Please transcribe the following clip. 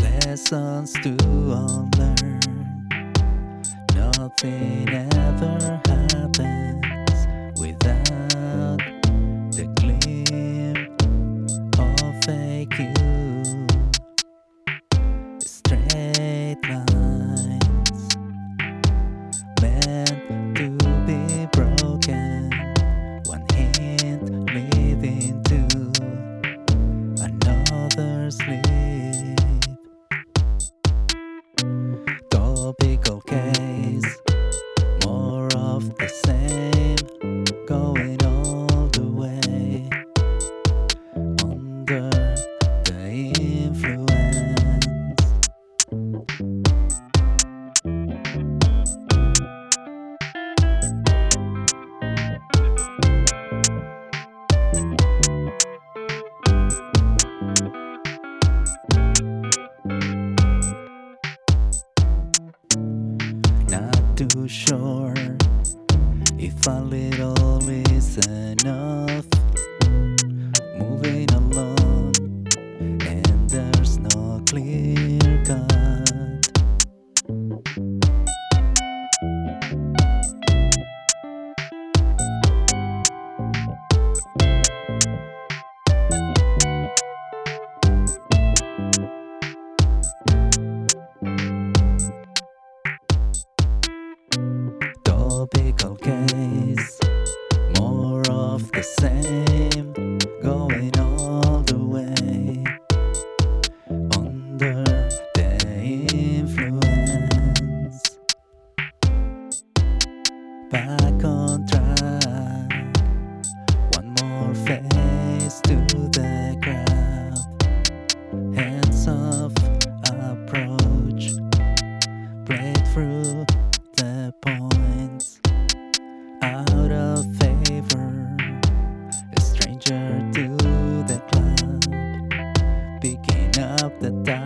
Lessons to unlearn. Nothing ever happens Topical case, too sure if a little is enough. Topical case, more of the same, going all the way under the influence. Back on the time.